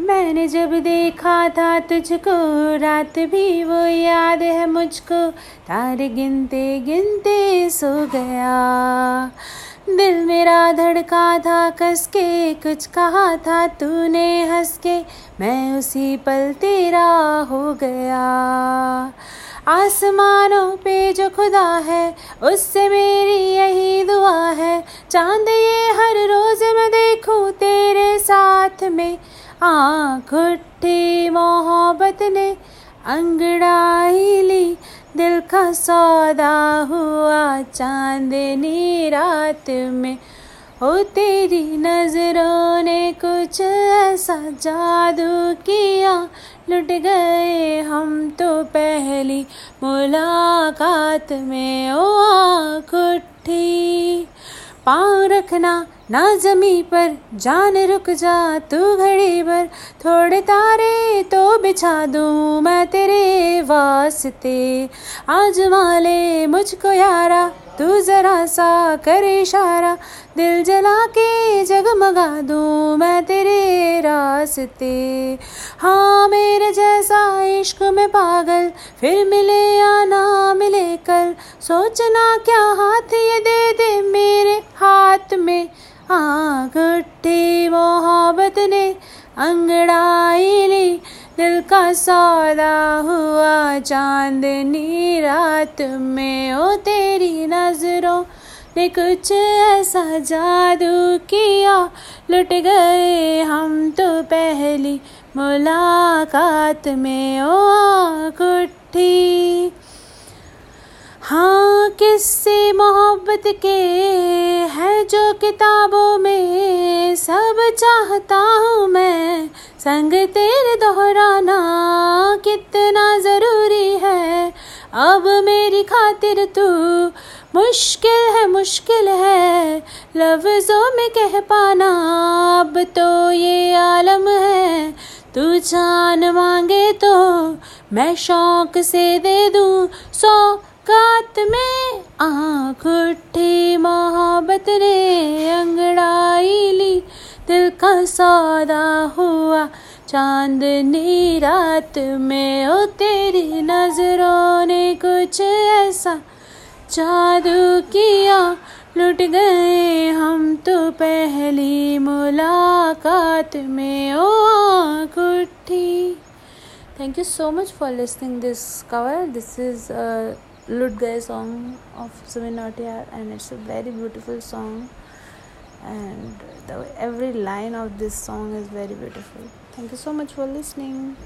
मैंने जब देखा था तुझको, रात भी वो याद है मुझको। तारे गिनते गिनते सो गया। दिल मेरा धड़का था कस के कुछ कहा था तूने हंस के मैं उसी पल तेरा हो गया। आसमानों पे जो खुदा है, उससे मेरी यही दुआ है। चाँद, ये हर रोज मैं देखूँ तेरे साथ में। आँख मोहब्बत ने अंगड़ाई ली। दिल का सौदा हुआ चांदनी रात में। ओ तेरी नज़रों ने कुछ ऐसा जादू किया। लुट गए हम तो पहली मुलाकात में। ओ आँख उठी पाँव रखना ना जमी पर जान रुक जा तू घड़ी भर। थोड़े तारे तो बिछा दूँ मैं तेरे वास्ते। आज माले मुझको यारा, तू जरा सा कर इशारा। दिल जला के जगमगा दूँ मैं तेरे रास्ते। हाँ मेरे जैसा इश्क में पागल, फिर मिले या ना मिले कल। सोचना क्या हाथ ये दे दे मेरे हाथ में। उठी मोहब्बत ने अंगड़ाई ली, दिल का सौदा हुआ चांदनी रात में, ओ तेरी नज़रों ने कुछ ऐसा जादू किया। लुट गए हम तो पहली मुलाकात में, ओ आँख उठी हाँ किससे मोहब्बत के है जो किताबों चाहता हूँ मैं। संग तेरे दोहराना कितना ज़रूरी है। अब मेरी खातिर तू मुश्किल है मुश्किल है। लफ्ज़ों में कह पाना, अब तो ये आलम है। तू जान मांगे तो मैं शौक से दे दूँ। सौ कात में आँख उठी मोहब्बत ने अंगड़ाई ली। दिल का सौदा हुआ। चांदनी रात में, ओ तेरी नज़रों ने कुछ ऐसा जादू किया। लुट गए हम तो पहली मुलाकात में, ओ गुट्ठी thank you so much for listening this cover this is लुट गए सॉन्ग ऑफ़ सुमिन not and it's a very beautiful song and the, every line of this song is very beautiful. Thank you so much for listening.